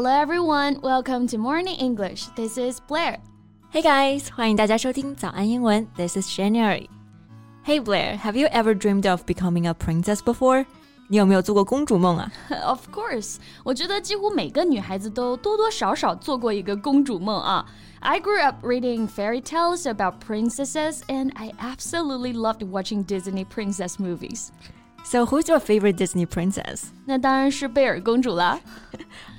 Hello everyone, welcome to Morning English. This is Blair. Hey guys, 欢迎大家收听早安英文. This is January. Hey Blair, have you ever dreamed of becoming a princess before? 你有没有做过公主梦啊？Of course，我觉得几乎每个女孩子都多多少少做过一个公主梦啊。I grew up reading fairy tales about princesses, and I absolutely loved watching Disney princess movies. So who's your favorite Disney princess? 那当然是贝尔公主啦。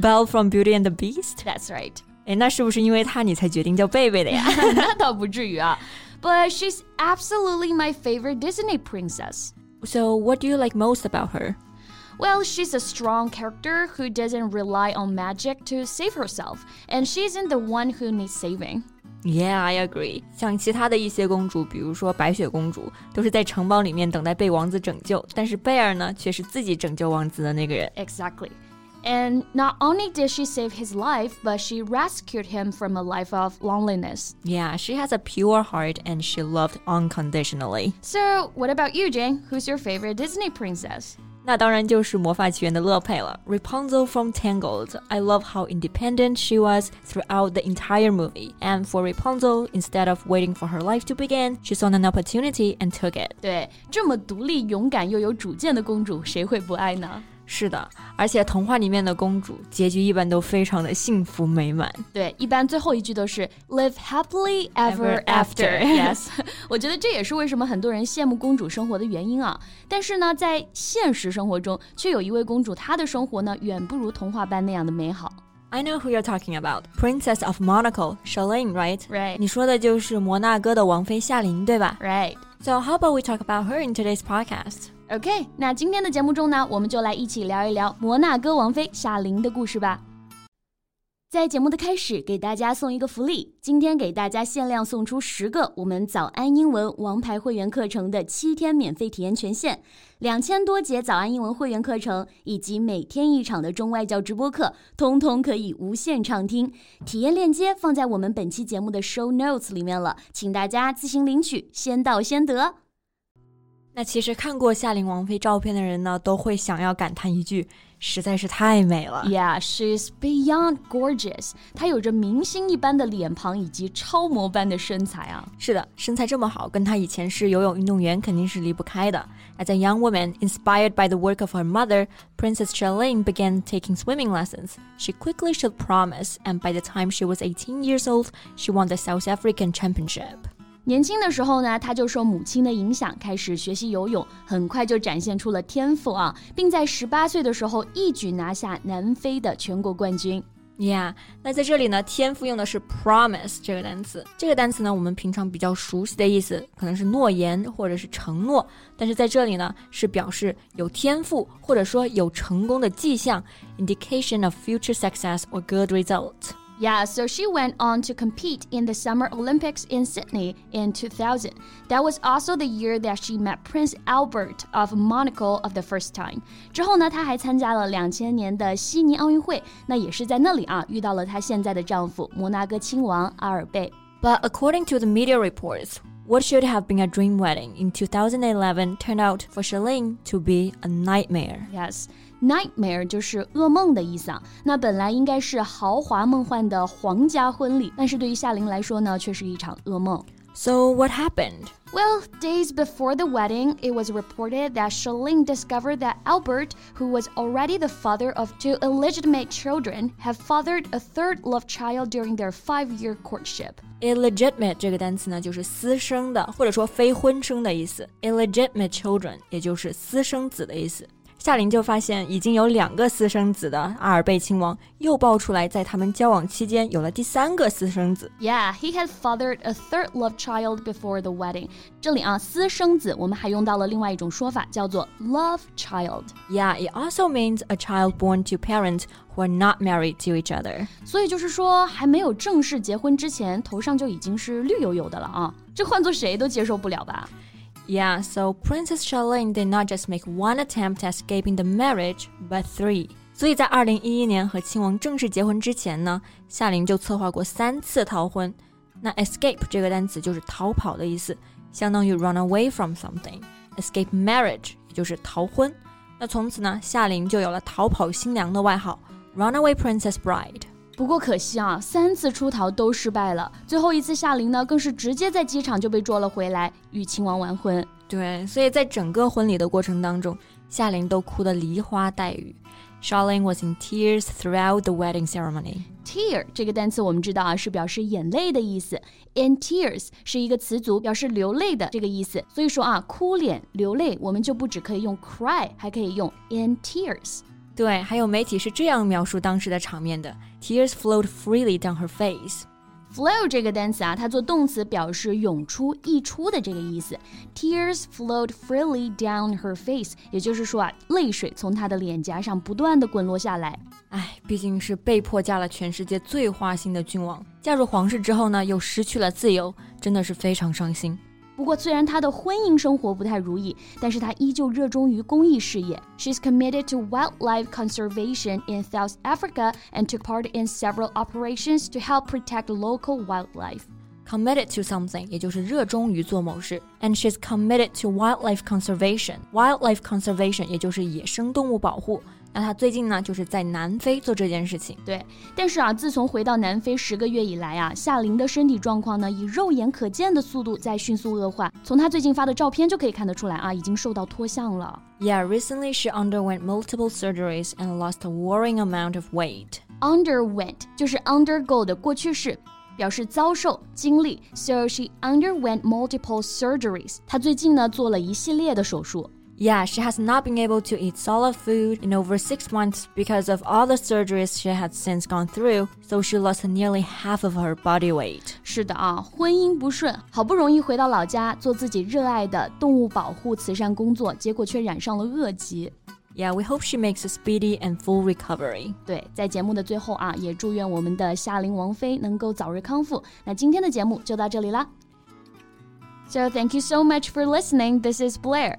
Belle from Beauty and the Beast. That's right. 哎，那是不是因为她你才决定叫贝贝的呀？那倒不至于啊。But she's absolutely my favorite Disney princess. So, what do you like most about her? Well, she's a strong character who doesn't rely on magic to save herself, and she isn't the one who needs saving. Yeah, I agree. 像其他的一些公主，比如说白雪公主，都是在城堡里面等待被王子拯救，但是贝尔呢，却是自己拯救王子的那个人。Exactly. And not only did she save his life, but she rescued him from a life of loneliness. Yeah, she has a pure heart and she loved unconditionally. So, what about you, Jane? Who's your favorite Disney princess? 那当然就是魔法奇缘的乐佩了，Rapunzel from Tangled. I love how independent she was throughout the entire movie. And for Rapunzel, instead of waiting for her life to begin, she saw an opportunity and took it. 对，这么独立、勇敢又有主见的公主，谁会不爱呢？ 是的，而且童话里面的公主结局一般都非常的幸福美满。对，一般最后一句都是 live happily ever after。Yes，我觉得这也是为什么很多人羡慕公主生活的原因啊。但是呢，在现实生活中，却有一位公主，她的生活呢，远不如童话般那样的美好。I know who you're talking about, Princess of Monaco, Charlene, right? Right. 你说的就是摩纳哥的王妃夏琳，对吧？Right. So how about we talk about her in today's podcast? OK，那今天的节目中呢，我们就来一起聊一聊摩纳哥王妃夏琳的故事吧。在节目的开始，给大家送一个福利，今天给大家限量送出十个我们早安英文王牌会员课程的七天免费体验权限，两千多节早安英文会员课程以及每天一场的中外教直播课，通通可以无限畅听。体验链接放在我们本期节目的 show notes 里面了，请大家自行领取，先到先得。那其实看过夏琳王妃照片的人呢，都会想要感叹一句：实在是太美了。Yeah, she's beyond gorgeous. 她有着明星一般的脸庞以及超模般的身材啊。是的，身材这么好，跟她以前是游泳运动员肯定是离不开的。As a young woman, inspired by the work of her mother, Princess Charlene began taking swimming lessons. She quickly showed promise, and by the time she was 18 years old, she won the South African Championship. 年轻的时候呢，他就受母亲的影响，开始学习游泳，很快就展现出了天赋啊，并在十八岁的时候一举拿下南非的全国冠军。Yeah，那在这里呢，天赋用的是 promise 这个单词。这个单词呢，我们平常比较熟悉的意思可能是诺言或者是承诺，但是在这里呢，是表示有天赋或者说有成功的迹象，indication of future success or good result。Yeah, so she went on to compete in the Summer Olympics in Sydney in 2000. That was also the year that she met Prince Albert of Monaco of the first time. 之后呢，她还参加了两千年的悉尼奥运会，那也是在那里啊遇到了她现在的丈夫摩纳哥亲王阿尔贝。But according to the media reports, what should have been a dream wedding in 2011 turned out for Charlene to be a nightmare. Yes. Nightmare 就是噩梦的意思啊。那本来应该是豪华梦幻的皇家婚礼，但是对于夏琳来说呢，却是一场噩梦。so, what happened? Well, days before the wedding, it was reported that Charlene discovered that Albert, who was already the father of two illegitimate children, had fathered a third love child during their five-year courtship. Illegitimate 这个单词呢，就是私生的，或者说非婚生的意思。Illegitimate children 也就是私生子的意思。夏琳就发现，已经有两个私生子的阿尔贝亲王又爆出来，在他们交往期间有了第三个私生子。Yeah, he had fathered a third love child before the wedding. 这里啊，私生子我们还用到了另外一种说法，叫做 love child. Yeah, it also means a child born to parents who are not married to each other. 所以就是说，还没有正式结婚之前，头上就已经是绿油油的了啊！这换做谁都接受不了吧 ？Yeah, so Princess Charlene did not just make one attempt at escaping the marriage, but three. 所以在二零一一年和亲王正式结婚之前呢，夏琳就策划过三次逃婚。那 escape 这个单词就是逃跑的意思，相当于 run away from something。escape marriage 也就是逃婚。那从此呢，夏琳就有了逃跑新娘的外号 Runaway Princess Bride。 不过可惜啊，三次出逃都失败了。最后一次，夏琳呢更是直接在机场就被捉了回来，与亲王完婚。对，所以在整个婚礼的过程当中，夏琳都哭得梨花带雨。Charlene was in tears throughout the wedding ceremony. Tear 这个单词我们知道啊，是表示眼泪的意思。In tears 是一个词组，表示流泪的这个意思。所以说啊，哭脸、流泪，我们就不只可以用 cry，还可以用 in tears。对，还有媒体是这样描述当时的场面的：Tears flowed freely down her face。flow 这个单词啊，它做动词表示涌出、溢出的这个意思。Tears flowed freely down her face，也就是说啊，泪水从她的脸颊上不断的滚落下来。唉，毕竟是被迫嫁了全世界最花心的君王，嫁入皇室之后呢，又失去了自由，真的是非常伤心。不过，虽然她的婚姻生活不太如意，但是她依旧热衷于公益事业。She's committed to wildlife conservation in South Africa and took part in several operations to help protect local wildlife. Committed to something，也就是热衷于做某事。And she's committed to wildlife conservation. Wildlife conservation，也就是野生动物保护。 那他最近呢，就是在南非做这件事情。对，但是啊，自从回到南非十个月以来啊，夏琳的身体状况呢，以肉眼可见的速度在迅速恶化。从她最近发的照片就可以看得出来啊，已经瘦到脱相了。Yeah, recently she underwent multiple surgeries and lost a worrying amount of weight. Underwent 就是 undergo 的过去式，表示遭受、经历。So she underwent multiple surgeries. 她最近呢做了一系列的手术。Yeah, she has not been able to eat solid food in over six months because of all the surgeries she had since gone through, so she lost nearly half of her body weight. 是的啊，婚姻不顺，好不容易回到老家做自己热爱的动物保护慈善工作，结果却染上了恶疾。Yeah, we hope she makes a speedy and full recovery. 对，在节目的最后啊，也祝愿我们的夏琳王妃能够早日康复。那今天的节目就到这里啦。So thank you so much for listening. This is Blair.